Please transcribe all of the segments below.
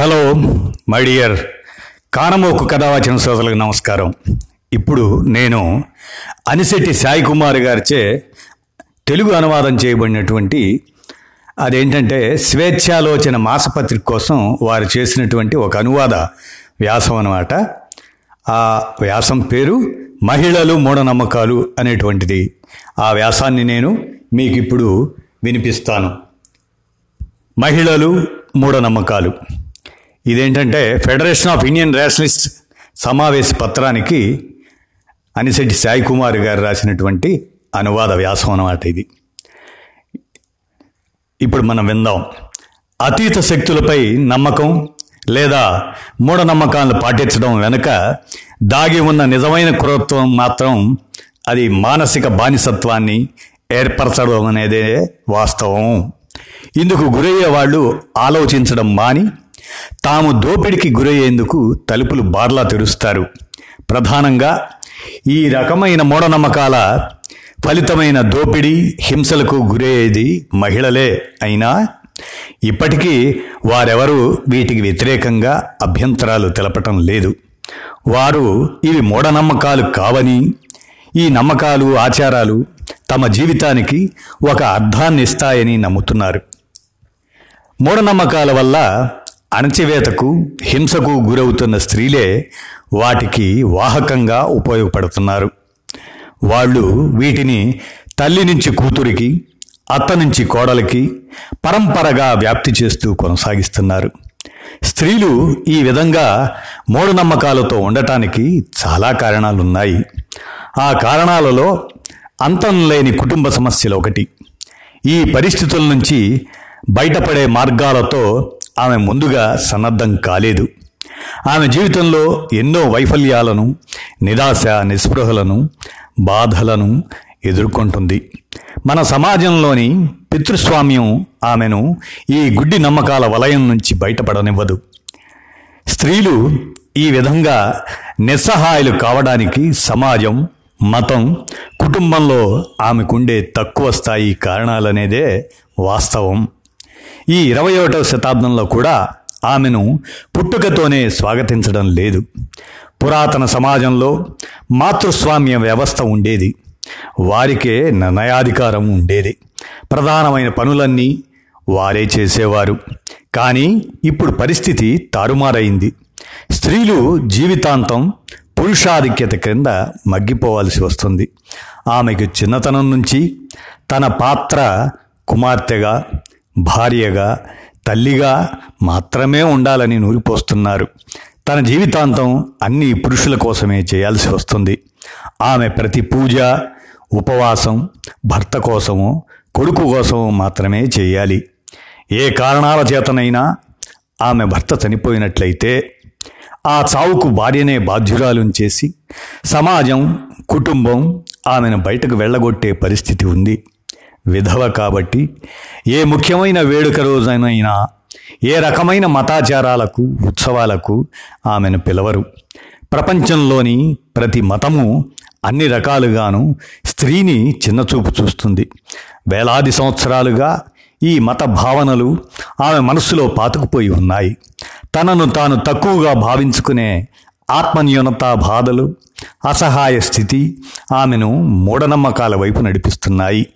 Hello my dear కానమోకు కథావచన శ్రోతలకు నమస్కారం. ఇప్పుడు నేను అనిశెట్టి సాయి కుమార్ గారిచే తెలుగు అనువాదం చేయబడినటువంటి అదేంటంటే స్వేచ్ఛాలోచన మాసపత్రిక కోసం వారు చేసినటువంటి ఒక అనువాద వ్యాసం అనమాట ఆ వ్యాసం పేరు మహిళలు మూఢనమ్మకాలు అనేటువంటిది. ఆ వ్యాసాన్ని నేను మీకు ఇప్పుడు వినిపిస్తాను. మహిళలు మూఢనమ్మకాలు. ఇదేంటంటే ఫెడరేషన్ ఆఫ్ ఇండియన్ రేషనలిస్ట్ సమావేశ పత్రానికి అనిశెట్టి సాయి కుమార్ గారు రాసినటువంటి అనువాద వ్యాసం అన్నమాట ఇది. ఇప్పుడు మనం విందాం. అతీత శక్తులపై నమ్మకం లేదా మూఢనమ్మకాలను పాటించడం వెనుక దాగి ఉన్న నిజమైన క్రూరత్వం మాత్రం అది మానసిక బానిసత్వాన్ని ఏర్పరచడం అనేదే వాస్తవం. ఇందుకు గురయ్యే వాళ్ళు ఆలోచించడం మాని తాము దోపిడికి గురయ్యేందుకు తలుపులు బార్లా తెరుస్తారు. ప్రధానంగా ఈ రకమైన మూఢనమ్మకాల ఫలితమైన దోపిడీ హింసలకు గురయ్యేది మహిళలే అయినా ఇప్పటికీ వారెవరూ వీటికి వ్యతిరేకంగా అభ్యంతరాలు తెలపటం లేదు. వారు ఇవి మూఢనమ్మకాలు కావని ఈ నమ్మకాలు ఆచారాలు తమ జీవితానికి ఒక అర్థాన్ని ఇస్తాయని నమ్ముతున్నారు. మూఢనమ్మకాల వల్ల అణచివేతకు హింసకు గురవుతున్న స్త్రీలే వాటికి వాహకంగా ఉపయోగపడుతున్నారు. వాళ్ళు వీటిని తల్లి నుంచి కూతురికి అత్త నుంచి కోడలికి పరంపరగా వ్యాప్తి చేస్తూ కొనసాగిస్తున్నారు. స్త్రీలు ఈ విధంగా మూఢనమ్మకాలతో ఉండటానికి చాలా కారణాలున్నాయి. ఆ కారణాలలో అంతం లేని కుటుంబ సమస్యలు ఒకటి. ఈ పరిస్థితుల నుంచి బయటపడే మార్గాలతో ఆమె ముందుగా సన్నద్ధం కాలేదు. ఆమె జీవితంలో ఎన్నో వైఫల్యాలను నిరాశ నిస్పృహలను బాధలను ఎదుర్కొంటుంది. మన సమాజంలోని పితృస్వామ్యం ఆమెను ఈ గుడ్డి నమ్మకాల వలయం నుంచి బయటపడనివ్వదు. స్త్రీలు ఈ విధంగా నిస్సహాయులు కావడానికి సమాజం మతం కుటుంబంలో ఆమెకుండే తక్కువ స్థాయి కారణాలనేదే వాస్తవం. ఈ ఇరవై ఒకటవ శతాబ్దంలో కూడా ఆమెను పుట్టుకతోనే స్వాగతించడం లేదు. పురాతన సమాజంలో మాతృస్వామ్య వ్యవస్థ ఉండేది. వారికే నిర్ణయాధికారం ఉండేది. ప్రధానమైన పనులన్నీ వారే చేసేవారు. కానీ ఇప్పుడు పరిస్థితి తారుమారైంది. స్త్రీలు జీవితాంతం పురుషాధిక్యత క్రింద మగ్గిపోవాల్సి వస్తుంది. ఆమెకు చిన్నతనం నుంచి తన పాత్ర కుమార్తెగా భార్యగా తల్లిగా మాత్రమే ఉండాలని నూరిపోస్తున్నారు. తన జీవితాంతం అన్ని పురుషుల కోసమే చేయాల్సి వస్తుంది. ఆమె ప్రతి పూజ ఉపవాసం భర్త కోసము కొడుకు కోసము మాత్రమే చేయాలి. ఏ కారణాల చేతనైనా ఆమె భర్త చనిపోయినట్లయితే ఆ చావుకు భార్యనే బాధ్యురాలు చేసి సమాజం కుటుంబం ఆమెను బయటకు వెళ్ళగొట్టే పరిస్థితి ఉంది. విధవ కాబట్టి ఏ ముఖ్యమైన వేడుక రోజైనా ఏ రకమైన మతాచారాలకు ఉత్సవాలకు ఆమెను పిలవరు. ప్రపంచంలోని ప్రతి మతము అన్ని రకాలుగాను స్త్రీని చిన్నచూపు చూస్తుంది. వేలాది సంవత్సరాలుగా ఈ మత భావనలు ఆమె మనస్సులో పాతుకుపోయి ఉన్నాయి. తనను తాను తక్కువగా భావించుకునే ఆత్మన్యూనతా బాధలు అసహాయ స్థితి ఆమెను మూఢనమ్మకాల వైపు నడిపిస్తున్నాయి.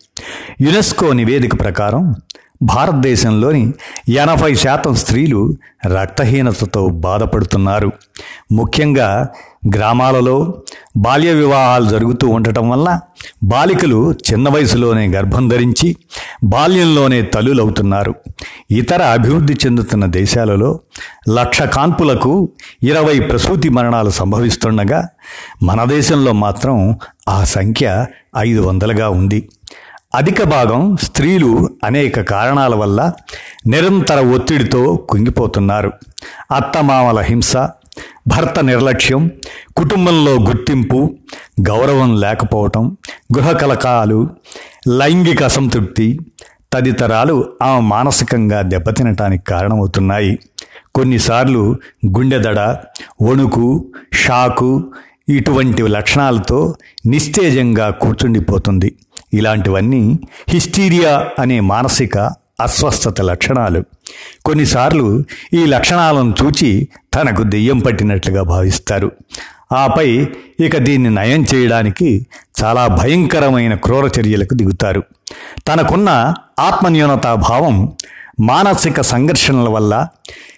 యునెస్కో నివేదిక ప్రకారం భారతదేశంలోని ఎనభై శాతం స్త్రీలు రక్తహీనతతో బాధపడుతున్నారు. ముఖ్యంగా గ్రామాలలో బాల్య వివాహాలు జరుగుతూ ఉండటం వల్ల బాలికలు చిన్న వయసులోనే గర్భం ధరించి బాల్యంలోనే తల్లులవుతున్నారు. ఇతర అభివృద్ధి చెందుతున్న దేశాలలో లక్ష కాన్పులకు ఇరవై ప్రసూతి మరణాలు సంభవిస్తుండగా మన దేశంలో మాత్రం ఆ సంఖ్య ఐదు వందలుగా ఉంది. అధిక భాగం స్త్రీలు అనేక కారణాల వల్ల నిరంతర ఒత్తిడితో కుంగిపోతున్నారు. అత్తమామల హింస భర్త నిర్లక్ష్యం కుటుంబంలో గుర్తింపు గౌరవం లేకపోవటం గృహ కలకాలు లైంగిక అసంతృప్తి తదితరాలు ఆమె మానసికంగా దెబ్బతినటానికి కారణమవుతున్నాయి. కొన్నిసార్లు గుండెదడ వణుకు షాకు ఇటువంటి లక్షణాలతో నిస్తేజంగా కూర్చుండిపోతుంది. ఇలాంటివన్నీ హిస్టీరియా అనే మానసిక అస్వస్థత లక్షణాలు. కొన్నిసార్లు ఈ లక్షణాలను చూచి తనకు దెయ్యం పట్టినట్లుగా భావిస్తారు. ఆపై ఇక దీన్ని నయం చేయడానికి చాలా భయంకరమైన క్రూర చర్యలకు దిగుతారు. తనకున్న ఆత్మన్యూనతాభావం మానసిక సంఘర్షణల వల్ల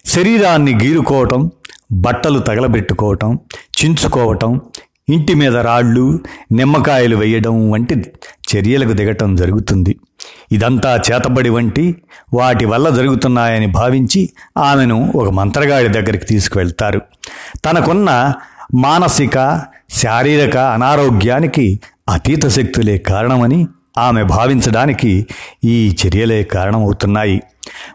శరీరాన్ని గీరుకోవటం బట్టలు తగలబెట్టుకోవటం చించుకోవటం ఇంటి మీద రాళ్ళు నిమ్మకాయలు వేయడం వంటి చర్యలకు దిగటం జరుగుతుంది. ఇదంతా చేతబడి వంటి వాటి వల్ల జరుగుతున్నాయని భావించి ఆమెను ఒక మంత్రగాడి దగ్గరికి తీసుకువెళ్తారు. తనకున్న మానసిక శారీరక అనారోగ్యానికి అతీత శక్తులే కారణమని ఆమె భావించడానికి ఈ చర్యలే కారణమవుతున్నాయి.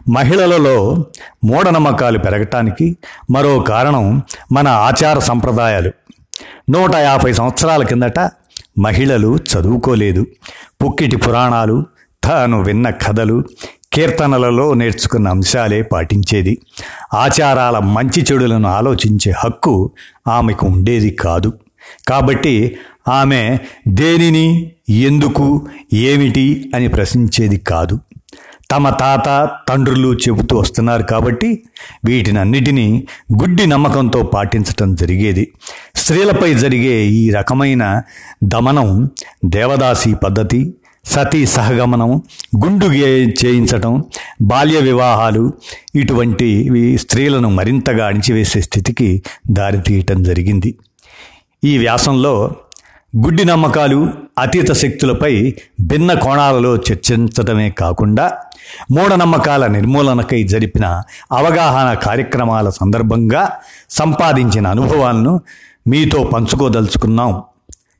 మహిళలలో మూఢనమ్మకాలు పెరగటానికి మరో కారణం మన ఆచార సంప్రదాయాలు. నూట యాభై సంవత్సరాల కిందట మహిళలు చదువుకోలేదు. పుక్కిటి పురాణాలు తాను విన్న కథలు కీర్తనలలో నేర్చుకున్న అంశాలే పాటించేది. ఆచారాల మంచి చెడులను ఆలోచించే హక్కు ఆమెకు ఉండేది కాదు. కాబట్టి ఆమె దేనిని ఎందుకు ఏమిటి అని ప్రశ్నించేది కాదు. తమ తాత తండ్రులు చెబుతూ వస్తున్నారు కాబట్టి వీటినన్నిటినీ గుడ్డి నమ్మకంతో పాటించటం జరిగేది. స్త్రీలపై జరిగే ఈ రకమైన దమనం దేవదాసి పద్ధతి సతీ సహగమనం గుండు చేయించటం బాల్య వివాహాలు ఇటువంటి స్త్రీలను మరింతగా అణిచివేసే స్థితికి దారితీయటం జరిగింది. ఈ వ్యాసంలో గుడ్డి నమ్మకాలు అతీత శక్తులపై భిన్న కోణాలలో చర్చించడమే కాకుండా మూఢనమ్మకాల నిర్మూలనకై జరిపిన అవగాహన కార్యక్రమాల సందర్భంగా సంపాదించిన అనుభవాలను మీతో పంచుకోదలుచుకున్నాం.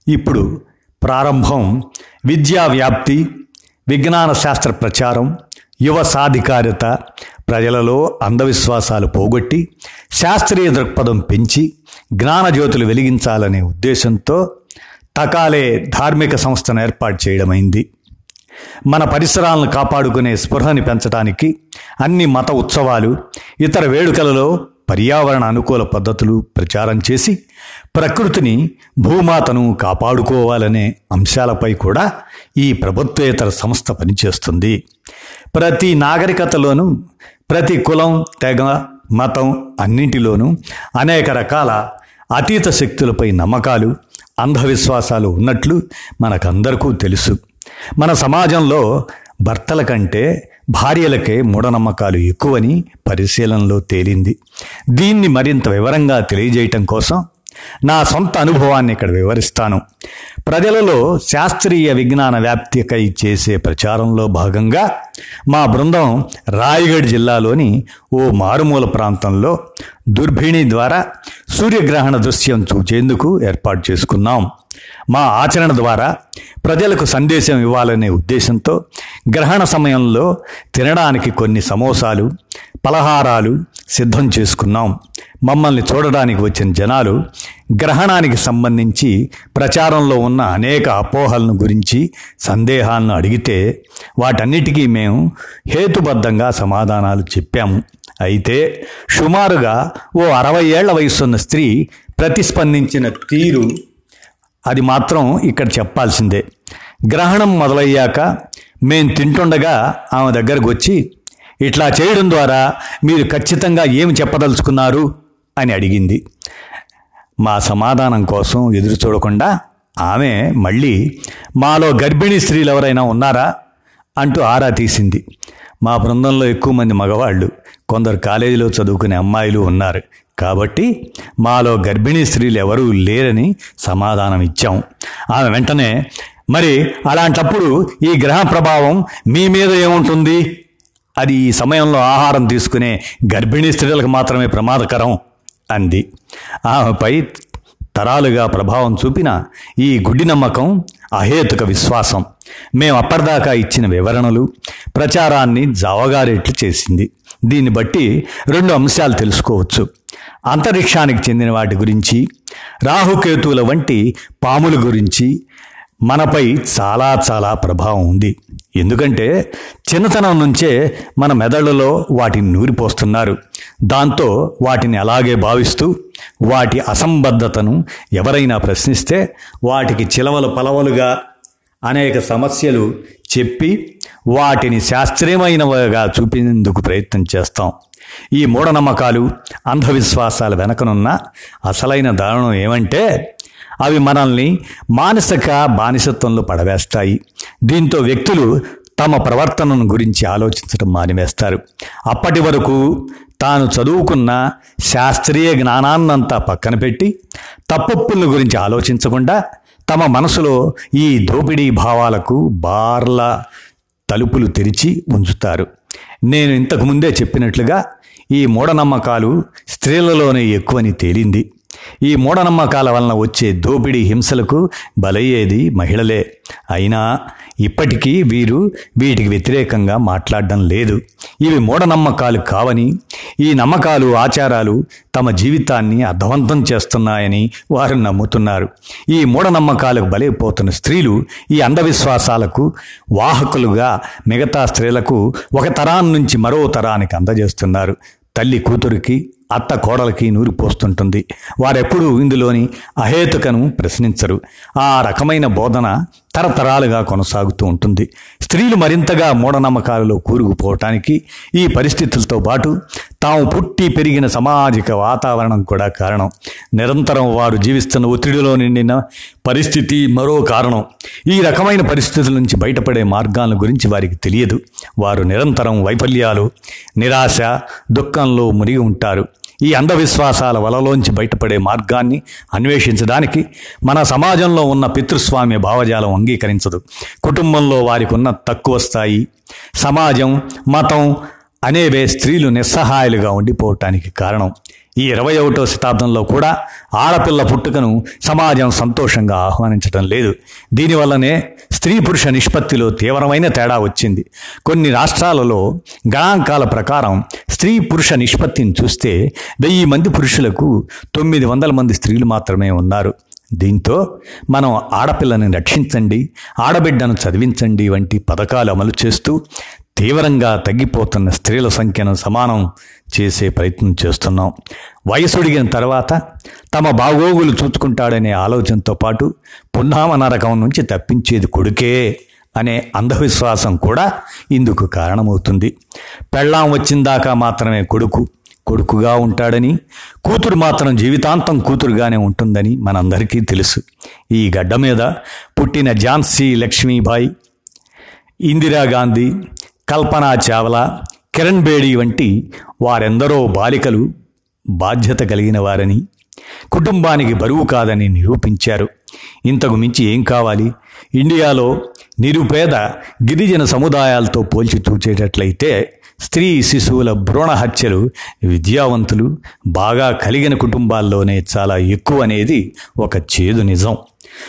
ఇప్పుడు ప్రారంభం విద్యా వ్యాప్తి విజ్ఞాన శాస్త్ర ప్రచారం యువ సాధికారత ప్రజలలో అంధవిశ్వాసాలు పోగొట్టి శాస్త్రీయ దృక్పథం పెంచి జ్ఞానజ్యోతులు వెలిగించాలనే ఉద్దేశంతో తకాలే ధార్మిక సంస్థను ఏర్పాటు చేయడమైంది. మన పరిసరాలను కాపాడుకునే స్పృహని పెంచడానికి అన్ని మత ఉత్సవాలు ఇతర వేడుకలలో పర్యావరణ అనుకూల పద్ధతులు ప్రచారం చేసి ప్రకృతిని భూమాతను కాపాడుకోవాలనే అంశాలపై కూడా ఈ ప్రభుత్వేతర సంస్థ పనిచేస్తుంది. ప్రతి నాగరికతలోనూ ప్రతి కులం తెగ మతం అన్నింటిలోనూ అనేక రకాల అతీత శక్తులపై నమ్మకాలు అంధవిశ్వాసాలు ఉన్నట్లు మనకందరికీ తెలుసు. మన సమాజంలో భర్తల కంటే భార్యలకే మూఢనమ్మకాలు ఎక్కువని పరిశీలనలో తేలింది. దీన్ని మరింత వివరంగా తెలియజేయటం కోసం నా సొంత అనుభవాన్ని ఇక్కడ వివరిస్తాను. ప్రజలలో శాస్త్రీయ విజ్ఞాన వ్యాప్తికై చేసే ప్రచారంలో భాగంగా మా బృందం రాయగఢ్ జిల్లాలోని ఓ మారుమూల ప్రాంతంలో దుర్భిణి ద్వారా సూర్యగ్రహణ దృశ్యం చూచేందుకు ఏర్పాటు చేసుకున్నాం. మా ఆచరణ ద్వారా ప్రజలకు సందేశం ఇవ్వాలనే ఉద్దేశంతో గ్రహణ సమయంలో తినడానికి కొన్ని సమోసాలు పలహారాలు సిద్ధం చేసుకున్నాం. మమ్మల్ని చూడడానికి వచ్చిన జనాలు గ్రహణానికి సంబంధించి ప్రచారంలో ఉన్న అనేక అపోహలను గురించి సందేహాలను అడిగితే వాటన్నిటికీ మేము హేతుబద్ధంగా సమాధానాలు చెప్పాము. అయితే సుమారుగా ఓ అరవై ఏళ్ళ వయసున్న స్త్రీ ప్రతిస్పందించిన తీరు అది మాత్రం ఇక్కడ చెప్పాల్సిందే. గ్రహణం మొదలయ్యాక మేం తింటుండగా ఆమె దగ్గరకు వచ్చి ఇట్లా చేయడం ద్వారా మీరు ఖచ్చితంగా ఏమి చెప్పదలుచుకున్నారు అని అడిగింది. మా సమాధానం కోసం ఎదురు చూడకుండా ఆమె మళ్ళీ మాలో గర్భిణీ స్త్రీలు ఎవరైనా ఉన్నారా? అంటూ ఆరా తీసింది. మా బృందంలో ఎక్కువ మంది మగవాళ్ళు కొందరు కాలేజీలో చదువుకునే అమ్మాయిలు ఉన్నారు. కాబట్టి మాలో గర్భిణీ స్త్రీలు ఎవరూ లేరని సమాధానం ఇచ్చాం. ఆమె వెంటనే మరి అలాంటప్పుడు ఈ గ్రహ ప్రభావం మీ మీద ఏముంటుంది? అది ఈ సమయంలో ఆహారం తీసుకునే గర్భిణీ స్త్రీలకు మాత్రమే ప్రమాదకరం అంది. ఆమెపై తరాలుగా ప్రభావం చూపిన ఈ గుడ్డి నమ్మకం అహేతుక విశ్వాసం. మేము అప్పటిదాకా ఇచ్చిన వివరణలు ప్రచారాన్ని జావగారేట్లు చేసింది. దీన్ని బట్టి రెండు అంశాలు తెలుసుకోవచ్చు. అంతరిక్షానికి చెందిన వాటి గురించి రాహుకేతువుల వంటి పాముల గురించి మనపై చాలా చాలా ప్రభావం ఉంది. ఎందుకంటే చిన్నతనం నుంచే మన మెదడులో వాటిని నూరిపోస్తున్నారు. దాంతో వాటిని అలాగే భావిస్తూ వాటి అసంబద్ధతను ఎవరైనా ప్రశ్నిస్తే వాటికి చిలవలు పలవలుగా అనేక సమస్యలు చెప్పి వాటిని శాస్త్రీయమైనవిగా చూపేందుకు ప్రయత్నం చేస్తాం. ఈ మూఢనమ్మకాలు అంధవిశ్వాసాల వెనకనున్న అసలైన దారుణం ఏమంటే అవి మనల్ని మానసిక బానిసత్వంలో పడవేస్తాయి. దీంతో వ్యక్తులు తమ ప్రవర్తనను గురించి ఆలోచించడం మానివేస్తారు. అప్పటి వరకు తాను చదువుకున్న శాస్త్రీయ జ్ఞానాన్నంతా పక్కన పెట్టి తప్పుల గురించి ఆలోచించకుండా తమ మనసులో ఈ దోపిడీ భావాలకు బార్ల తలుపులు తెరిచి ఉంచుతారు. నేను ఇంతకు ముందే చెప్పినట్లుగా ఈ మూఢనమ్మకాలు స్త్రీలలోనే ఎక్కువని తేలింది. ఈ మూఢనమ్మకాల వలన వచ్చే దోపిడీ హింసలకు బలయ్యేది మహిళలే. అయినా ఇప్పటికీ వీరు వీటికి వ్యతిరేకంగా మాట్లాడడం లేదు. ఇవి మూఢనమ్మకాలు కావని ఈ నమ్మకాలు ఆచారాలు తమ జీవితాన్ని అర్థవంతం చేస్తున్నాయని వారు నమ్ముతున్నారు. ఈ మూఢనమ్మకాలకు బలైపోతున్న స్త్రీలు ఈ అంధవిశ్వాసాలకు వాహకులుగా మిగతా స్త్రీలకు ఒక తరాన్ని నుంచి మరో తరానికి అందజేస్తున్నారు. తల్లి కూతురికి అత్త కోడలకి నూరి పోస్తుంటుంది. వారెప్పుడూ ఇందులోని అహేతుకను ప్రశ్నించరు. ఆ రకమైన బోధన తరతరాలుగా కొనసాగుతూ ఉంటుంది. స్త్రీలు మరింతగా మూఢనమ్మకాలలో కూరుకుపోవటానికి ఈ పరిస్థితులతో పాటు తాము పుట్టి పెరిగిన సామాజిక వాతావరణం కూడా కారణం. నిరంతరం వారు జీవిస్తున్న ఒత్తిడిలో నిండిన పరిస్థితి మరో కారణం. ఈ రకమైన పరిస్థితుల నుంచి బయటపడే మార్గాల గురించి వారికి తెలియదు. వారు నిరంతరం వైఫల్యాలు నిరాశ దుఃఖంలో మునిగి ఉంటారు. ఈ అంధవిశ్వాసాల వలలోంచి బయటపడే మార్గాన్ని అన్వేషించడానికి మన సమాజంలో ఉన్న పితృస్వామ్య భావజాలం అంగీకరించదు. కుటుంబంలో వారికి ఉన్న తక్కువ స్థాయి సమాజం మతం అనేవే స్త్రీలు నిస్సహాయాలుగా ఉండిపోవటానికి కారణం. ఈ ఇరవై ఒకటో శతాబ్దంలో కూడా ఆడపిల్ల పుట్టుకను సమాజం సంతోషంగా ఆహ్వానించడం లేదు. దీనివల్లనే స్త్రీ పురుష నిష్పత్తిలో తీవ్రమైన తేడా వచ్చింది. కొన్ని రాష్ట్రాలలో గణాంకాల ప్రకారం స్త్రీ పురుష నిష్పత్తిని చూస్తే వెయ్యి మంది పురుషులకు తొమ్మిది వందల మంది స్త్రీలు మాత్రమే ఉన్నారు. దీంతో మనం ఆడపిల్లని రక్షించండి ఆడబిడ్డను చదివించండి వంటి పథకాలు అమలు చేస్తూ తీవ్రంగా తగ్గిపోతున్న స్త్రీల సంఖ్యను సమానం చేసే ప్రయత్నం చేస్తున్నాం. వయసుడిగిన తర్వాత తమ బాగోగులు చూసుకుంటాడనే ఆలోచనతో పాటు పున్నామ నరకం నుంచి తప్పించేది కొడుకే అనే అంధవిశ్వాసం కూడా ఇందుకు కారణమవుతుంది. పెళ్ళాం వచ్చిందాకా మాత్రమే కొడుకు కొడుకుగా ఉంటాడని కూతురు మాత్రం జీవితాంతం కూతురుగానే ఉంటుందని మనందరికీ తెలుసు. ఈ గడ్డ మీద పుట్టిన ఝాన్సీ లక్ష్మీబాయి ఇందిరాగాంధీ కల్పనా చావ్లా కిరణ్ బేడి వంటి వారెందరో బాలికలు బాధ్యత కలిగిన వారని కుటుంబానికి బరువు కాదని నిరూపించారు. ఇంతకు మించి ఏం కావాలి? ఇండియాలో నిరుపేద గిరిజన సముదాయాలతో పోల్చి చూచేటట్లయితే స్త్రీ శిశువుల భ్రూణ హత్యలు విద్యావంతులు బాగా కలిగిన కుటుంబాల్లోనే చాలా ఎక్కువ అనేది ఒక చేదు నిజం.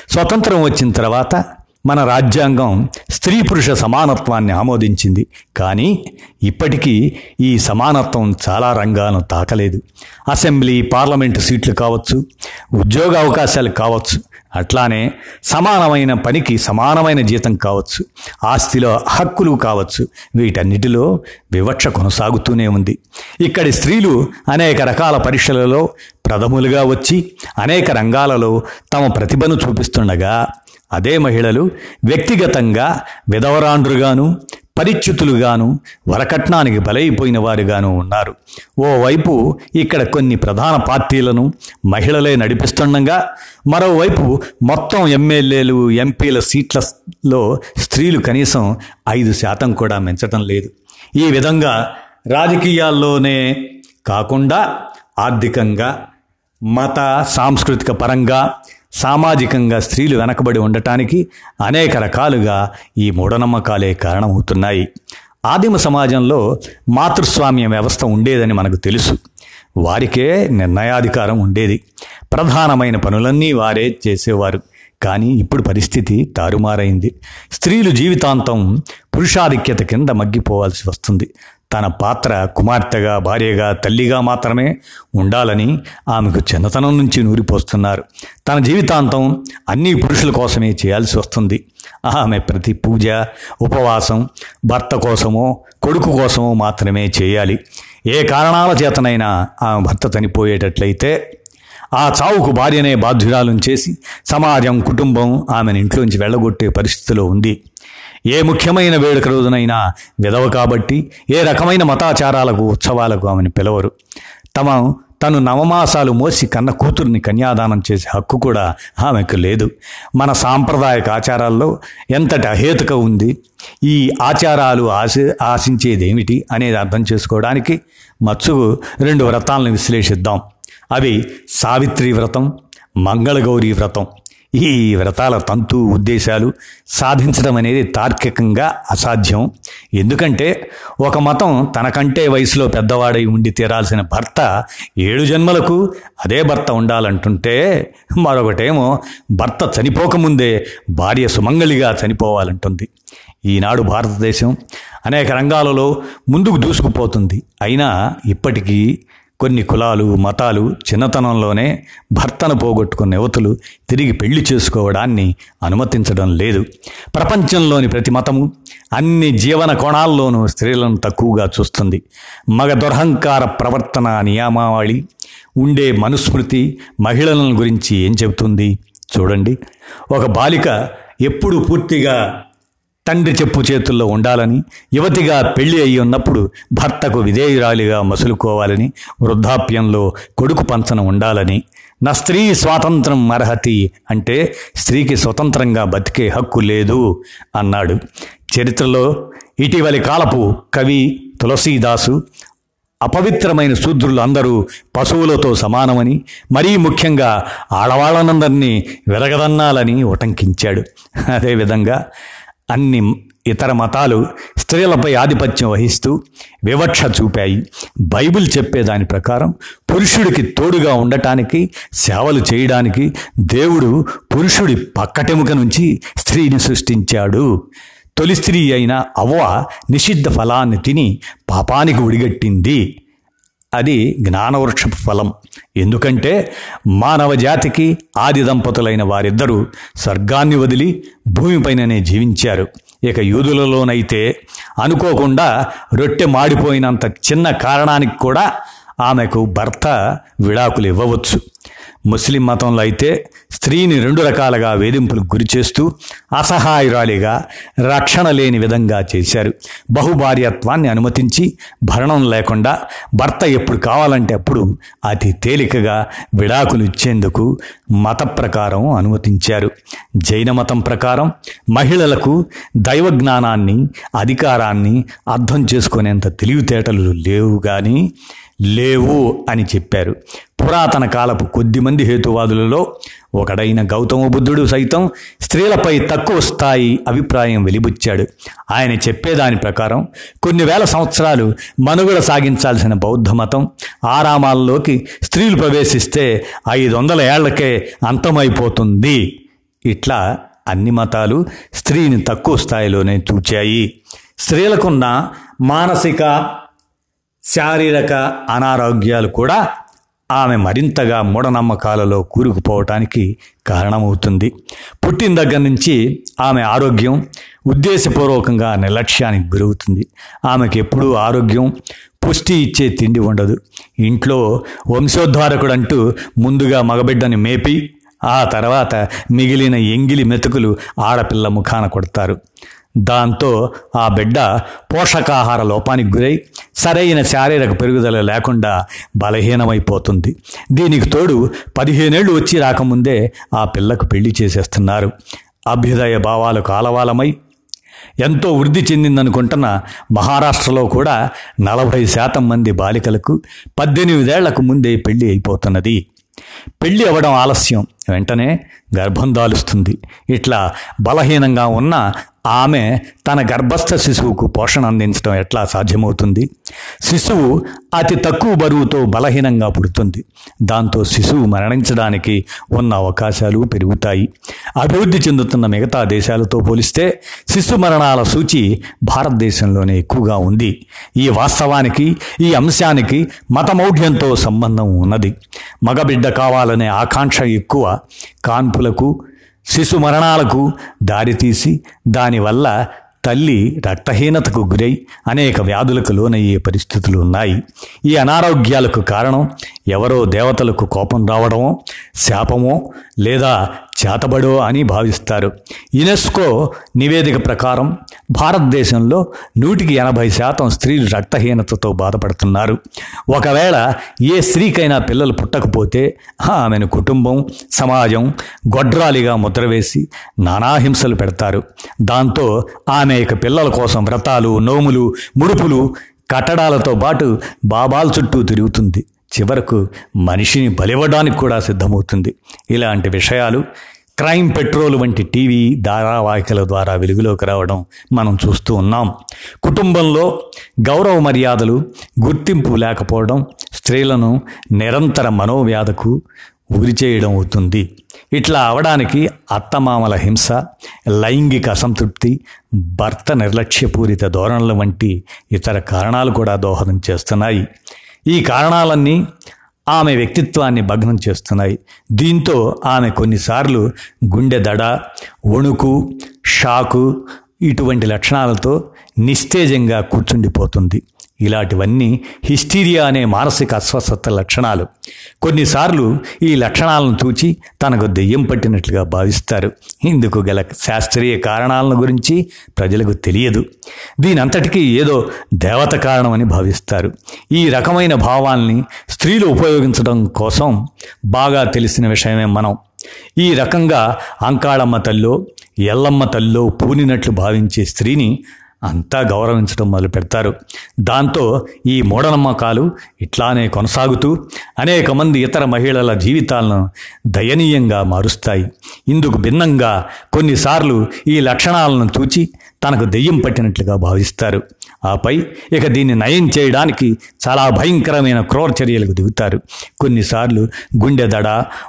స్వతంత్రం వచ్చిన తర్వాత మన రాజ్యాంగం స్త్రీ పురుష సమానత్వాన్ని ఆమోదించింది. కానీ ఇప్పటికీ ఈ సమానత్వం చాలా రంగాలను తాకలేదు. అసెంబ్లీ పార్లమెంటు సీట్లు కావచ్చు ఉద్యోగ అవకాశాలు కావచ్చు అట్లానే సమానమైన పనికి సమానమైన జీతం కావచ్చు ఆస్తిలో హక్కులు కావచ్చు వీటన్నిటిలో వివక్ష కొనసాగుతూనే ఉంది. ఇక్కడి స్త్రీలు అనేక రకాల పరీక్షలలో ప్రథములుగా వచ్చి అనేక రంగాలలో తమ ప్రతిభను చూపిస్తుండగా అదే మహిళలు వ్యక్తిగతంగా విధవరాండ్రుగాను పరిచ్యుతులుగాను వరకట్నానికి బలైపోయిన వారుగాను ఉన్నారు. ఓవైపు ఇక్కడ కొన్ని ప్రధాన పార్టీలను మహిళలే నడిపిస్తుండగా మరోవైపు మొత్తం ఎమ్మెల్యేలు ఎంపీల సీట్లలో స్త్రీలు కనీసం ఐదు శాతం కూడా మించటం లేదు. ఈ విధంగా రాజకీయాల్లోనే కాకుండా ఆర్థికంగా మత సాంస్కృతిక పరంగా సామాజికంగా స్త్రీలు వెనకబడి ఉండటానికి అనేక రకాలుగా ఈ మూఢనమ్మకాలే కారణమవుతున్నాయి. ఆదిమ సమాజంలో మాతృస్వామ్య వ్యవస్థ ఉండేదని మనకు తెలుసు. వారికే నిర్ణయాధికారం ఉండేది. ప్రధానమైన పనులన్నీ వారే చేసేవారు. కానీ ఇప్పుడు పరిస్థితి తారుమారైంది. స్త్రీలు జీవితాంతం పురుషాధిక్యత కింద మగ్గిపోవాల్సి వస్తుంది. తన పాత్ర కుమార్తెగా భార్యగా తల్లిగా మాత్రమే ఉండాలని ఆమెకు చిన్నతనం నుంచి నూరిపోస్తున్నారు. తన జీవితాంతం అన్ని పురుషుల కోసమే చేయాల్సి వస్తుంది. ఆమె ప్రతి పూజ ఉపవాసం భర్త కోసమో కొడుకు కోసమో మాత్రమే చేయాలి. ఏ కారణాల చేతనైనా ఆమె భర్త చనిపోయేటట్లయితే ఆ చావుకు భార్యనే బాధ్యురాలను చేసి సమాజం కుటుంబం ఆమెను ఇంట్లోంచి వెళ్ళగొట్టే పరిస్థితిలో ఉంది. ఏ ముఖ్యమైన వేడుక రోజునైనా విధవ కాబట్టి ఏ రకమైన మతాచారాలకు ఉత్సవాలకు ఆమెను పిలవరు. తమ తను నవమాసాలు మోసి కన్న కూతుర్ని కన్యాదానం చేసే హక్కు కూడా ఆమెకు లేదు. మన సాంప్రదాయక ఆచారాల్లో ఎంతటి అహేతుక ఉంది ఈ ఆచారాలు ఆశ ఆశించేదేమిటి అనేది అర్థం చేసుకోవడానికి మత్సు రెండు వ్రతాలను విశ్లేషిద్దాం. అవి సావిత్రి వ్రతం మంగళగౌరీ వ్రతం. ఈ వ్రతాల తంతు ఉద్దేశాలు సాధించడం అనేది తార్కికంగా అసాధ్యం. ఎందుకంటే ఒక మతం తనకంటే వయసులో పెద్దవాడై ఉండి తీరాల్సిన భర్త ఏడు జన్మలకు అదే భర్త ఉండాలంటుంటే మరొకటేమో భర్త చనిపోకముందే భార్య సుమంగళిగా చనిపోవాలంటుంది. ఈనాడు భారతదేశం అనేక రంగాలలో ముందుకు దూసుకుపోతుంది. అయినా ఇప్పటికీ కొన్ని కులాలు మతాలు చిన్నతనంలోనే భర్తను పోగొట్టుకున్న యువతులు తిరిగి పెళ్ళి చేసుకోవడాన్ని అనుమతించడం లేదు. ప్రపంచంలోని ప్రతి మతము అన్ని జీవన కోణాల్లోనూ స్త్రీలను తక్కువగా చూస్తుంది. మగ దుర్హంకార ప్రవర్తన నియమావళి ఉండే మనుస్మృతి మహిళలను గురించి ఏం చెబుతుంది? చూడండి. ఒక బాలిక ఎప్పుడు పూర్తిగా తండ్రి చెప్పు చేతుల్లో ఉండాలని యువతిగా పెళ్ళి అయి ఉన్నప్పుడు భర్తకు విధేయురాలిగా మసులుకోవాలని వృద్ధాప్యంలో కొడుకు పంచన ఉండాలని నా స్త్రీ స్వాతంత్రం అర్హతి అంటే స్త్రీకి స్వతంత్రంగా బతికే హక్కు లేదు అన్నాడు. చరిత్రలో ఇటీవలి కాలపు కవి తులసీదాసు అపవిత్రమైన శూద్రులు అందరూ పశువులతో సమానమని మరీ ముఖ్యంగా ఆడవాళ్ళనందరినీ వెలగదన్నాలని ఉటంకించాడు. అదేవిధంగా అన్ని ఇతర మతాలు స్త్రీలపై ఆధిపత్యం వహిస్తూ వివక్ష చూపాయి. బైబిల్ చెప్పేదాని ప్రకారం పురుషుడికి తోడుగా ఉండటానికి సేవలు చేయడానికి దేవుడు పురుషుడి పక్కటెముక నుంచి స్త్రీని సృష్టించాడు. తొలి స్త్రీ అయిన అవ్వ నిషిద్ధ ఫలాన్ని తిని పాపానికి ఉడిగట్టింది అది జ్ఞానవృక్షపు ఫలం. ఎందుకంటే మానవ జాతికి ఆది దంపతులైన వారిద్దరూ స్వర్గాన్ని వదిలి భూమిపైననే జీవించారు. ఇక యూదులలోనైతే అనుకోకుండా రొట్టె మాడిపోయినంత చిన్న కారణానికి కూడా ఆమెకు భర్త విడాకులు ఇవ్వవచ్చు. ముస్లిం మతంలో అయితే స్త్రీని రెండు రకాలుగా వేధింపులకు గురి చేస్తూ అసహాయురాలిగా రక్షణ లేని విధంగా చేశారు. బహుభార్యత్వాన్ని అనుమతించి భరణం లేకుండా భర్త ఎప్పుడు కావాలంటే అప్పుడు అతి తేలికగా విడాకులు ఇచ్చేందుకు మత ప్రకారం అనుమతించారు. జైన మతం ప్రకారం మహిళలకు దైవ జ్ఞానాన్ని అధికారాన్ని అర్థం చేసుకునేంత తెలివితేటలు లేవు కానీ లేవు అని చెప్పారు. పురాతన కాలపు కొద్దిమంది హేతువాదులలో ఒకడైన గౌతమ బుద్ధుడు సైతం స్త్రీలపై తక్కువ స్థాయి అభిప్రాయం వెలిబుచ్చాడు. ఆయన చెప్పేదాని ప్రకారం కొన్ని వేల సంవత్సరాలు మనుగడ సాగించాల్సిన బౌద్ధ మతం ఆరామాల్లోకి స్త్రీలు ప్రవేశిస్తే ఐదు వందల ఏళ్ళకే అంతమైపోతుంది. ఇట్లా అన్ని మతాలు స్త్రీని తక్కువ స్థాయిలోనే చూచాయి. స్త్రీలకున్న మానసిక శారీరక అనారోగ్యాలు కూడా ఆమె మరింతగా మూఢనమ్మకాలలో కూరుకుపోవటానికి కారణమవుతుంది. పుట్టిన దగ్గర నుంచి ఆమె ఆరోగ్యం ఉద్దేశపూర్వకంగా నిర్లక్ష్యానికి గురవుతుంది. ఆమెకు ఎప్పుడూ ఆరోగ్యం పుష్టి ఇచ్చే తిండి ఉండదు. ఇంట్లో వంశోద్ధారకుడు అంటూ ముందుగా మగబిడ్డని మేపి ఆ తర్వాత మిగిలిన ఎంగిలి మెతుకులు ఆడపిల్ల ముఖాన కొడతారు. దాంతో ఆ బిడ్డ పోషకాహార లోపానికి గురై సరైన శారీరక పెరుగుదల లేకుండా బలహీనమైపోతుంది. దీనికి తోడు పదిహేనేళ్ళు వచ్చి రాకముందే ఆ పిల్లకు పెళ్ళి చేసేస్తున్నారు. అభ్యుదయ భావాలకు ఆలవాలమై ఎంతో వృద్ధి చెందిందనుకుంటున్న మహారాష్ట్రలో కూడా నలభై శాతం మంది బాలికలకు పద్దెనిమిదేళ్ళకు ముందే పెళ్ళి అయిపోతున్నది. పెళ్ళి అవ్వడం ఆలస్యం. వెంటనే గర్భం దాలుస్తుంది. ఇట్లా బలహీనంగా ఉన్న ఆమె తన గర్భస్థ శిశువుకు పోషణ అందించడం ఎట్లా సాధ్యమవుతుంది? శిశువు అతి తక్కువ బరువుతో బలహీనంగా పుడుతుంది. దాంతో శిశువు మరణించడానికి ఉన్న అవకాశాలు పెరుగుతాయి. అభివృద్ధి చెందుతున్న మిగతా దేశాలతో పోలిస్తే శిశు మరణాల సూచి భారతదేశంలోనే ఎక్కువగా ఉంది. ఈ వాస్తవానికి ఈ అంశానికి మతమౌఢ్యంతో సంబంధం ఉన్నది. మగబిడ్డ కావాలనే ఆకాంక్ష ఎక్కువ. కాన్పులకు శిశు మరణాలకు దారితీసి దానివల్ల తల్లి రక్తహీనతకు గురై అనేక వ్యాధులకు లోనయ్యే పరిస్థితులు ఉన్నాయి. ఈ అనారోగ్యాలకు కారణం ఎవరో దేవతలకు కోపం రావడమో శాపమో లేదా చేతబడో అని భావిస్తారు. యునెస్కో నివేదిక ప్రకారం భారతదేశంలో నూటికి ఎనభై శాతం స్త్రీలు రక్తహీనతతో బాధపడుతున్నారు. ఒకవేళ ఏ స్త్రీకైనా పిల్లలు పుట్టకపోతే ఆమెను కుటుంబం సమాజం గొడ్రాలిగా ముద్రవేసి నానాహింసలు పెడతారు. దాంతో ఆమె ఇక పిల్లల కోసం వ్రతాలు నోములు ముడుపులు కట్టడాలతో పాటు బాబాల చుట్టూ తిరుగుతుంది. చివరకు మనిషిని బలివ్వడానికి కూడా సిద్ధమవుతుంది. ఇలాంటి విషయాలు క్రైమ్ పెట్రోల్ వంటి టీవీ ధారావాహికల ద్వారా వెలుగులోకి రావడం మనం చూస్తూ ఉన్నాం. కుటుంబంలో గౌరవ మర్యాదలు గుర్తింపు లేకపోవడం స్త్రీలను నిరంతర మనోవ్యాధకు ఉరి చేయడం అవుతుంది. ఇట్లా అవడానికి అత్తమామల హింస లైంగిక అసంతృప్తి భర్త నిర్లక్ష్యపూరిత ధోరణుల వంటి ఇతర కారణాలు కూడా దోహదం చేస్తున్నాయి. ఈ కారణాలన్నీ ఆమె వ్యక్తిత్వాన్ని భగ్నం చేస్తున్నాయి. దీంతో ఆమె కొన్నిసార్లు గుండె దడ వణుకు షాకు ఇటువంటి లక్షణాలతో నిస్తేజంగా కూర్చుండిపోతుంది. ఇలాంటివన్నీ హిస్టీరియా అనే మానసిక అస్వస్థత లక్షణాలు. కొన్నిసార్లు ఈ లక్షణాలను చూచి తనకు దెయ్యం పట్టినట్లుగా భావిస్తారు. ఇందుకు గల శాస్త్రీయ కారణాలను గురించి ప్రజలకు తెలియదు. దీనంతటికీ ఏదో దేవత కారణమని భావిస్తారు. ఈ రకమైన భావాల్ని స్త్రీలు ఉపయోగించడం కోసం బాగా తెలిసిన విషయమే మనం. ఈ రకంగా అంకాళమ్మ తల్లో ఎల్లమ్మ తల్లో పూనినట్లు భావించే స్త్రీని అంతా గౌరవించడం మొదలు పెడతారు. దాంతో ఈ మూఢనమ్మకాలు ఇట్లానే కొనసాగుతూ అనేక మంది ఇతర మహిళల జీవితాలను దయనీయంగా మారుస్తాయి. ఇందుకు భిన్నంగా కొన్నిసార్లు ఈ లక్షణాలను చూచి తనకు దెయ్యం పట్టినట్లుగా భావిస్తారు. ఆపై ఇక దీన్ని నయం చేయడానికి చాలా భయంకరమైన క్రూర చర్యలకు దిగుతారు. కొన్నిసార్లు గుండె దడ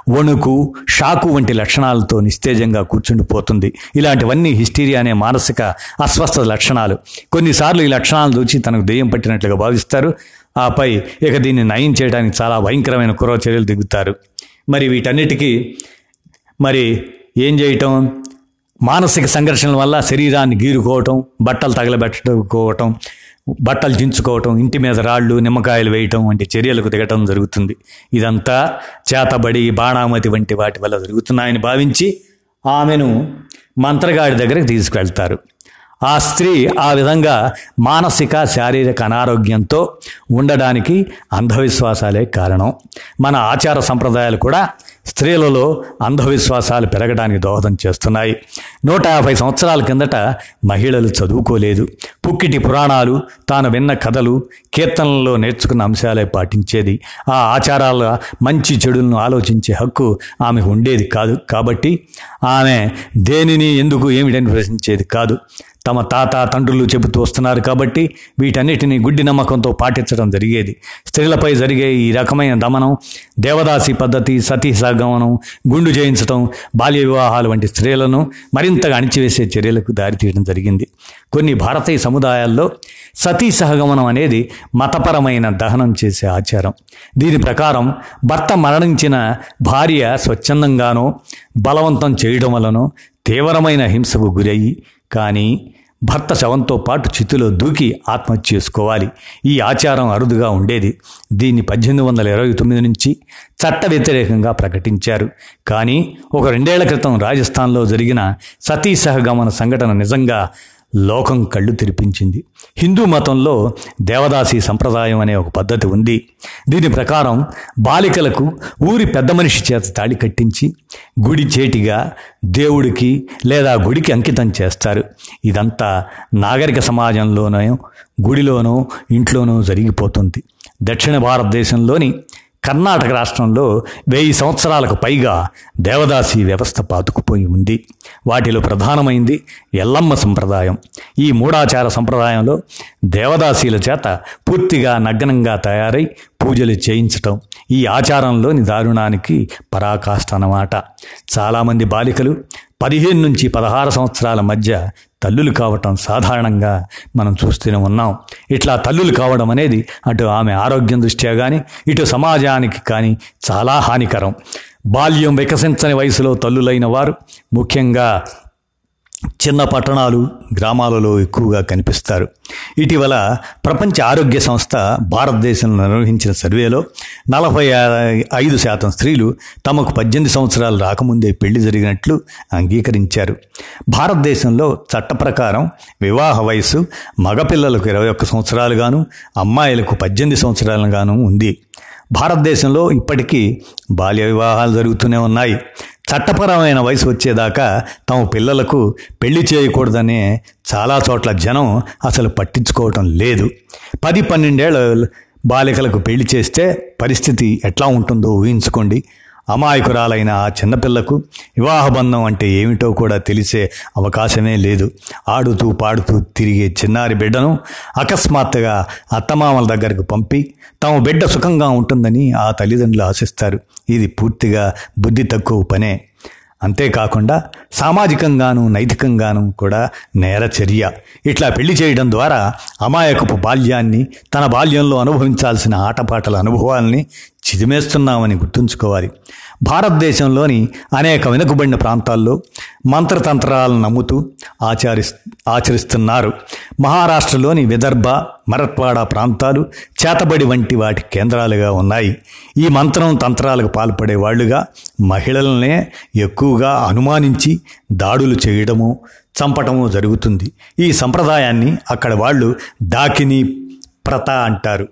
వణుకు షాకు వంటి లక్షణాలతో నిస్తేజంగా కూర్చుండిపోతుంది. ఇలాంటివన్నీ హిస్టీరియా అనే మానసిక అస్వస్థ లక్షణాలు. కొన్నిసార్లు ఈ లక్షణాలు చూచి తనకు దెయ్యం పట్టినట్లుగా భావిస్తారు. ఆపై ఇక దీన్ని నయం చేయడానికి చాలా భయంకరమైన క్రూర చర్యలు దిగుతారు. మరి వీటన్నిటికీ మరి ఏం చేయటం? మానసిక సంఘర్షణల వల్ల శరీరాన్ని గీరుకోవటం బట్టలు తగలబెట్టుకోవటం బట్టలు చించుకోవటం ఇంటి మీద రాళ్ళు నిమ్మకాయలు వేయటం వంటి చర్యలకు దిగటం జరుగుతుంది. ఇదంతా చేతబడి బాణామతి వంటి వాటి వల్ల జరుగుతున్నాయని భావించి ఆమెను మంత్రగాడి దగ్గరికి తీసుకువెళ్తారు ఆ స్త్రీ ఆ విధంగా మానసిక శారీరక అనారోగ్యంతో ఉండడానికి అంధవిశ్వాసాలే కారణం. మన ఆచార సంప్రదాయాలు కూడా స్త్రీలలో అంధవిశ్వాసాలు పెరగడానికి దోహదం చేస్తున్నాయి. నూట యాభై సంవత్సరాల కిందట మహిళలు చదువుకోలేదు. పుక్కిటి పురాణాలు తాను విన్న కథలు కీర్తనల్లో నేర్చుకున్న అంశాలే పాటించేది. ఆ ఆచారాల మంచి చెడులను ఆలోచించే హక్కు ఆమె ఉండేది కాదు. కాబట్టి ఆమె దేనిని ఎందుకు ఏమిటని ప్రశ్నించేది కాదు. తమ తాత తండ్రులు చెబుతూ వస్తున్నారు కాబట్టి వీటన్నిటిని గుడ్డి నమ్మకంతో పాటించడం జరిగేది. స్త్రీలపై జరిగే ఈ రకమైన దమనం దేవదాసి పద్ధతి సతీ సగమనం గుండు చేయించడం బాల్య వివాహాలు వంటి స్త్రీలను మరింతగా అణిచివేసే చర్యలకు దారితీయడం జరిగింది. కొన్ని భారతీయ సముదాయాల్లో సతీ సహగమనం అనేది మతపరమైన దహనం చేసే ఆచారం. దీని ప్రకారం భర్త మరణించిన భార్య స్వచ్ఛందంగానో బలవంతం చేయడం వలనో తీవ్రమైన హింసకు గురయ్యి కానీ భర్త శవంతో పాటు చితిలో దూకి ఆత్మహత్య చేసుకోవాలి. ఈ ఆచారం అరుదుగా ఉండేది. దీన్ని పద్దెనిమిది వందల ఇరవై తొమ్మిది నుంచి చట్ట వ్యతిరేకంగా ప్రకటించారు. కానీ ఒక రెండేళ్ళ క్రితం రాజస్థాన్లో జరిగిన సతీ సహగమన సంఘటన నిజంగా లోకం కళ్ళు తెరిపించింది. హిందూ మతంలో దేవదాసి సంప్రదాయం అనే ఒక పద్ధతి ఉంది. దీని ప్రకారం బాలికలకు ఊరి పెద్ద మనిషి చేత తాళి కట్టించి గుడి చేటిగా దేవుడికి లేదా గుడికి అంకితం చేస్తారు. ఇదంతా నాగరిక సమాజంలోనో గుడిలోనో ఇంట్లోనో జరిగిపోతుంది. దక్షిణ భారతదేశంలోని కర్ణాటక రాష్ట్రంలో వెయ్యి సంవత్సరాలకు పైగా దేవదాసి వ్యవస్థ పాతుకుపోయి ఉంది. వాటిలో ప్రధానమైంది ఎల్లమ్మ సంప్రదాయం. ఈ మూఢాచార సంప్రదాయంలో దేవదాసీల చేత పూర్తిగా నగ్నంగా తయారై పూజలు చేయించటం ఈ ఆచారంలోని దారుణానికి పరాకాష్ట అన్నమాట. చాలామంది బాలికలు పదిహేను నుంచి పదహారు సంవత్సరాల మధ్య తల్లులు కావటం సాధారణంగా మనం చూస్తూనే ఉన్నాం. ఇట్లా తల్లులు కావడం అనేది అటు ఆమె ఆరోగ్యం దృష్ట్యా కానీ ఇటు సమాజానికి కానీ చాలా హానికరం. బాల్యం వికసించని వయసులో తల్లులైన వారు ముఖ్యంగా చిన్న పట్టణాలు గ్రామాలలో ఎక్కువగా కనిపిస్తారు. ఇటీవల ప్రపంచ ఆరోగ్య సంస్థ భారతదేశంలో నిర్వహించిన సర్వేలో నలభై ఐదు శాతం స్త్రీలు తమకు పద్దెనిమిది సంవత్సరాలు రాకముందే పెళ్ళి జరిగినట్లు అంగీకరించారు. భారతదేశంలో చట్ట ప్రకారం వివాహ వయసు మగపిల్లలకు ఇరవై ఒక్క సంవత్సరాలుగాను అమ్మాయిలకు పద్దెనిమిది సంవత్సరాలుగాను ఉంది. భారతదేశంలో ఇప్పటికీ బాల్య వివాహాలు జరుగుతూనే ఉన్నాయి. చట్టపరమైన వయసు వచ్చేదాకా తమ పిల్లలకు పెళ్ళి చేయకూడదనే చాలా చోట్ల జనం అసలు పట్టించుకోవటం లేదు. పది పన్నెండేళ్ళ బాలికలకు పెళ్ళి చేస్తే పరిస్థితి ఎట్లా ఉంటుందో ఊహించుకోండి. అమాయకురాలైన ఆ చిన్నపిల్లకు వివాహబంధం అంటే ఏమిటో కూడా తెలిసే అవకాశమే లేదు. ఆడుతూ పాడుతూ తిరిగే చిన్నారి బిడ్డను అకస్మాత్తుగా అత్తమామల దగ్గరకు పంపి తమ బిడ్డ సుఖంగా ఉంటుందని ఆ తల్లిదండ్రులు ఆశిస్తారు. ఇది పూర్తిగా బుద్ధి తక్కువ పనే. అంతేకాకుండా సామాజికంగాను నైతికంగాను కూడా నేర చర్య. ఇట్లా పెళ్ళి చేయడం ద్వారా అమాయకపు బాల్యాన్ని తన బాల్యంలో అనుభవించాల్సిన ఆటపాటల అనుభవాల్ని చిదిమేస్తున్నామని గుర్తుంచుకోవాలి. భారతదేశంలోని అనేక వెనుకబడిన ప్రాంతాల్లో మంత్రతంత్రాలను నమ్ముతూ ఆచరి ఆచరిస్తున్నారు. మహారాష్ట్రలోని విదర్భ మరత్వాడ ప్రాంతాలు చేతబడి వంటి వాటి కేంద్రాలుగా ఉన్నాయి. ఈ మంత్రం తంత్రాలకు పాల్పడే వాళ్ళుగా మహిళలనే ఎక్కువగా అనుమానించి దాడులు చేయడము చంపటము జరుగుతుంది. ఈ సంప్రదాయాన్ని అక్కడ వాళ్ళు డాకిని ప్రత అంటారు.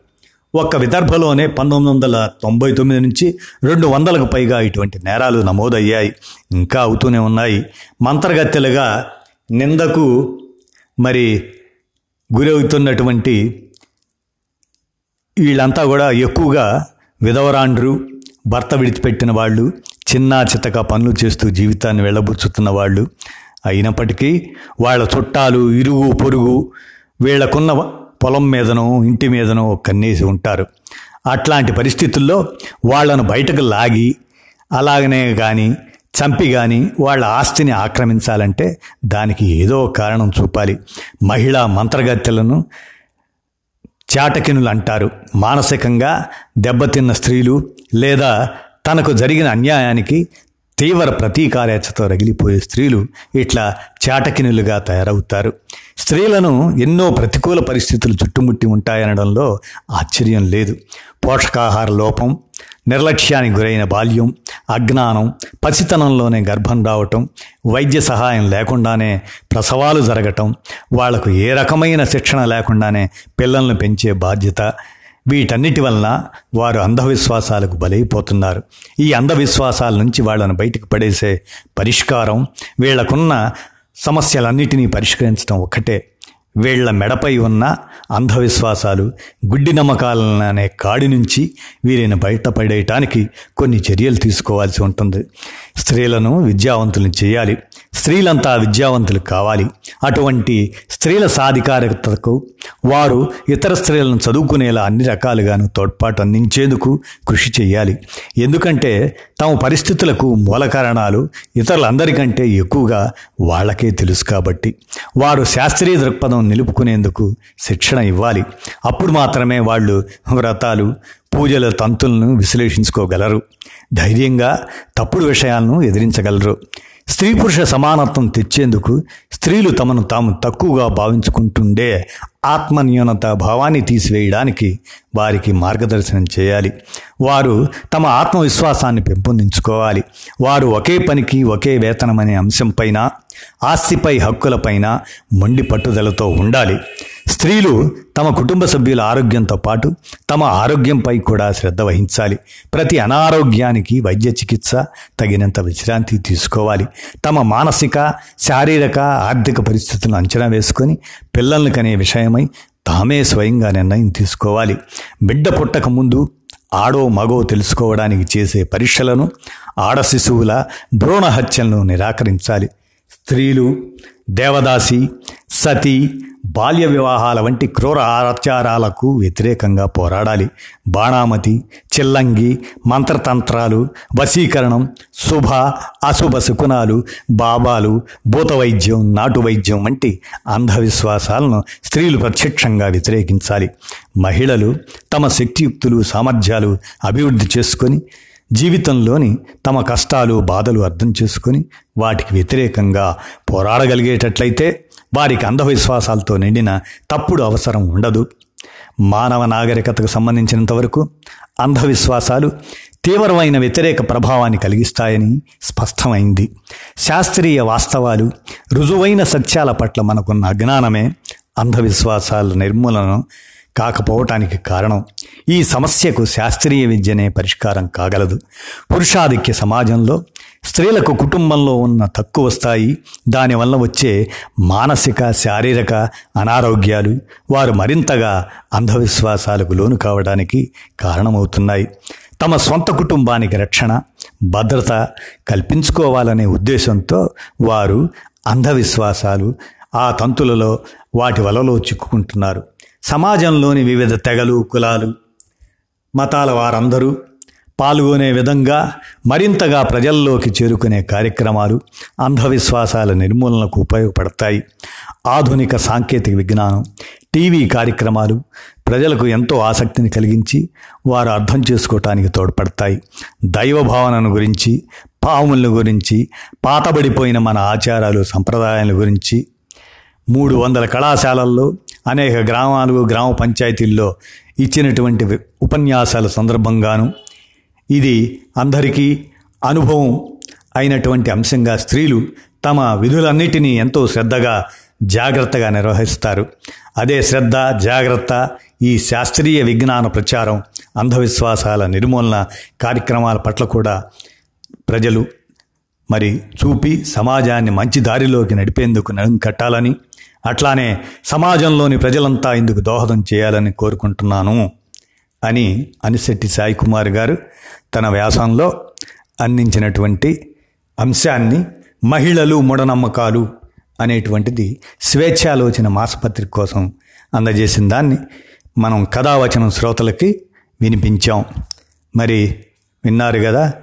ఒక్క విదర్భలోనే పంతొమ్మిది వందల తొంభై తొమ్మిది నుంచి రెండు వందలకు పైగా ఇటువంటి నేరాలు నమోదయ్యాయి. ఇంకా అవుతూనే ఉన్నాయి. మంత్రగత్తెలుగా నిందకు మరి గురవుతున్నటువంటి వీళ్ళంతా కూడా ఎక్కువగా విధవరాండ్రు భర్త విడిచిపెట్టిన వాళ్ళు చిన్న చితక పనులు చేస్తూ జీవితాన్ని వెళ్ళబుచ్చుతున్న వాళ్ళు అయినప్పటికీ వాళ్ళ చుట్టాలు ఇరుగు పొరుగు వీళ్ళకున్న పొలం మీదనో ఇంటి మీదనో కన్నేసి ఉంటారు. అట్లాంటి పరిస్థితుల్లో వాళ్ళను బయటకు లాగి అలాగనే కానీ చంపి కానీ వాళ్ళ ఆస్తిని ఆక్రమించాలంటే దానికి ఏదో కారణం చూపాలి. మహిళా మంత్రగత్తెలను చాటకినులు అంటారు. మానసికంగా దెబ్బతిన్న స్త్రీలు లేదా తనకు జరిగిన అన్యాయానికి తీవ్ర ప్రతీకారేచ్ఛతో రగిలిపోయే స్త్రీలు ఇట్లా చాటకినులుగా తయారవుతారు. స్త్రీలను ఎన్నో ప్రతికూల పరిస్థితులు చుట్టుముట్టి ఉంటాయనడంలో ఆశ్చర్యం లేదు. పోషకాహార లోపం నిర్లక్ష్యానికి గురైన బాల్యం అజ్ఞానం పసితనంలోనే గర్భం రావటం వైద్య సహాయం లేకుండానే ప్రసవాలు జరగటం వాళ్ళకు ఏ రకమైన శిక్షణ లేకుండానే పిల్లలను పెంచే బాధ్యత వీటన్నిటి వలన వారు అంధవిశ్వాసాలకు బలైపోతున్నారు. ఈ అంధవిశ్వాసాల నుంచి వాళ్ళను బయటకు పడేసే పరిష్కారం వీళ్ళకున్న సమస్యలన్నిటినీ పరిష్కరించడం ఒక్కటే. వీళ్ళ మెడపై ఉన్న అంధవిశ్వాసాలు గుడ్డి నమ్మకాలనే కాడి నుంచి వీరిని బయటపడేయటానికి కొన్ని చర్యలు తీసుకోవాల్సి ఉంటుంది. స్త్రీలను విద్యావంతులను చేయాలి. స్త్రీలంతా విద్యావంతులు కావాలి. అటువంటి స్త్రీల సాధికారతకు వారు ఇతర స్త్రీలను చదువుకునేలా అన్ని రకాలుగాను తోడ్పాటు అందించేందుకు కృషి చేయాలి. ఎందుకంటే తమ పరిస్థితులకు మూల కారణాలు ఇతరులందరికంటే ఎక్కువగా వాళ్ళకే తెలుసు కాబట్టి. వారు శాస్త్రీయ దృక్పథం నిలుపుకునేందుకు శిక్షణ ఇవ్వాలి. అప్పుడు మాత్రమే వాళ్ళు వ్రతాలు పూజల తంతులను విశ్లేషించుకోగలరు. ధైర్యంగా తప్పుడు విషయాలను ఎదిరించగలరు. స్త్రీ పురుష సమానత్వం తెచ్చేందుకు స్త్రీలు తమను తాము తక్కువగా భావించుకుంటుండే ఆత్మన్యూనత భావాన్ని తీసివేయడానికి వారికి మార్గదర్శనం చేయాలి. వారు తమ ఆత్మవిశ్వాసాన్ని పెంపొందించుకోవాలి. వారు ఒకే పనికి ఒకే వేతనం అనే అంశంపైన ఆస్తిపై హక్కులపైన మొండి పట్టుదలతో ఉండాలి. స్త్రీలు తమ కుటుంబ సభ్యుల ఆరోగ్యంతో పాటు తమ ఆరోగ్యంపై కూడా శ్రద్ధ వహించాలి. ప్రతి అనారోగ్యానికి వైద్య చికిత్స తగినంత విశ్రాంతి తీసుకోవాలి. తమ మానసిక శారీరక ఆర్థిక పరిస్థితులను అంచనా వేసుకొని పిల్లల్ని కనే విషయమై తామే స్వయంగా నిర్ణయం తీసుకోవాలి. బిడ్డ పుట్టక ముందు ఆడో మగో తెలుసుకోవడానికి చేసే పరీక్షలను ఆడ శిశువుల భ్రూణ హత్యలను నిరాకరించాలి. స్త్రీలు దేవదాసి సతీ బాల్య వివాహాల వంటి క్రూర ఆచారాలకు వ్యతిరేకంగా పోరాడాలి. బాణామతి చిల్లంగి మంత్రతంత్రాలు వశీకరణం శుభ అశుభ శకునాలు బాబాలు భూత వైద్యం నాటు వైద్యం వంటి అంధవిశ్వాసాలను స్త్రీలు ప్రత్యక్షంగా వ్యతిరేకించాలి. మహిళలు తమ శక్తియుక్తులు సామర్థ్యాలు అభివృద్ధి చేసుకొని జీవితంలోని తమ కష్టాలు బాధలు అర్థం చేసుకుని వాటికి వ్యతిరేకంగా పోరాడగలిగేటట్లయితే వారికి అంధవిశ్వాసాలతో నిండిన తప్పుడు అవసరం ఉండదు. మానవ నాగరికతకు సంబంధించినంతవరకు అంధవిశ్వాసాలు తీవ్రమైన వ్యతిరేక ప్రభావాన్ని కలిగిస్తాయని స్పష్టమైంది. శాస్త్రీయ వాస్తవాలు రుజువైన సత్యాల పట్ల మనకున్న అజ్ఞానమే అంధవిశ్వాసాల నిర్మూలన కాకపోవటానికి కారణం ఈ సమస్యకు శాస్త్రీయ విద్యనే పరిష్కారం కాగలదు. పురుషాధిక్య సమాజంలో స్త్రీలకు కుటుంబంలో ఉన్న తక్కువ స్థాయి దానివల్ల వచ్చే మానసిక శారీరక అనారోగ్యాలు వారు మరింతగా అంధవిశ్వాసాలకు లోను కావడానికి కారణమవుతున్నాయి. తమ సొంత కుటుంబానికి రక్షణ భద్రత కల్పించుకోవాలనే ఉద్దేశంతో వారు అంధవిశ్వాసాలు ఆ తంతులలో వాటి వలలో చిక్కుకుంటున్నారు. సమాజంలోని వివిధ తెగలు కులాలు మతాల వారందరూ పాల్గొనే విధంగా మరింతగా ప్రజల్లోకి చేరుకునే కార్యక్రమాలు అంధవిశ్వాసాల నిర్మూలనకు ఉపయోగపడతాయి. ఆధునిక సాంకేతిక విజ్ఞానం టీవీ కార్యక్రమాలు ప్రజలకు ఎంతో ఆసక్తిని కలిగించి వారు అర్థం చేసుకోవటానికి తోడ్పడతాయి. దైవ భావనను గురించి పాముల గురించి పాతబడిపోయిన మన ఆచారాలు సంప్రదాయాల గురించి మూడు వందల కళాశాలల్లో అనేక గ్రామాలు గ్రామ పంచాయతీల్లో ఇచ్చినటువంటి ఉపన్యాసాల సందర్భంగాను ఇది అందరికీ అనుభవం అయినటువంటి అంశంగా స్త్రీలు తమ విధులన్నిటినీ ఎంతో శ్రద్ధగా జాగ్రత్తగా నిర్వహిస్తారు. అదే శ్రద్ధ జాగ్రత్త ఈ శాస్త్రీయ విజ్ఞాన ప్రచారం అంధవిశ్వాసాల నిర్మూలన కార్యక్రమాల పట్ల కూడా ప్రజలు మరి చూపి సమాజాన్ని మంచి దారిలోకి నడిపేందుకు నడుం కట్టాలని అట్లానే సమాజంలోని ప్రజలంతా ఇందుకు దోహదం చేయాలని కోరుకుంటున్నాను అని అనిశెట్టి సాయి కుమార్ గారు తన వ్యాసంలో అందించినటువంటి అంశాన్ని మహిళలు మూఢనమ్మకాలు అనేటువంటిది స్వేచ్ఛాలోచన మాసపత్రిక కోసం అందజేసిన దాన్ని మనం కథావచనం శ్రోతలకి వినిపించాం. మరి విన్నారు కదా?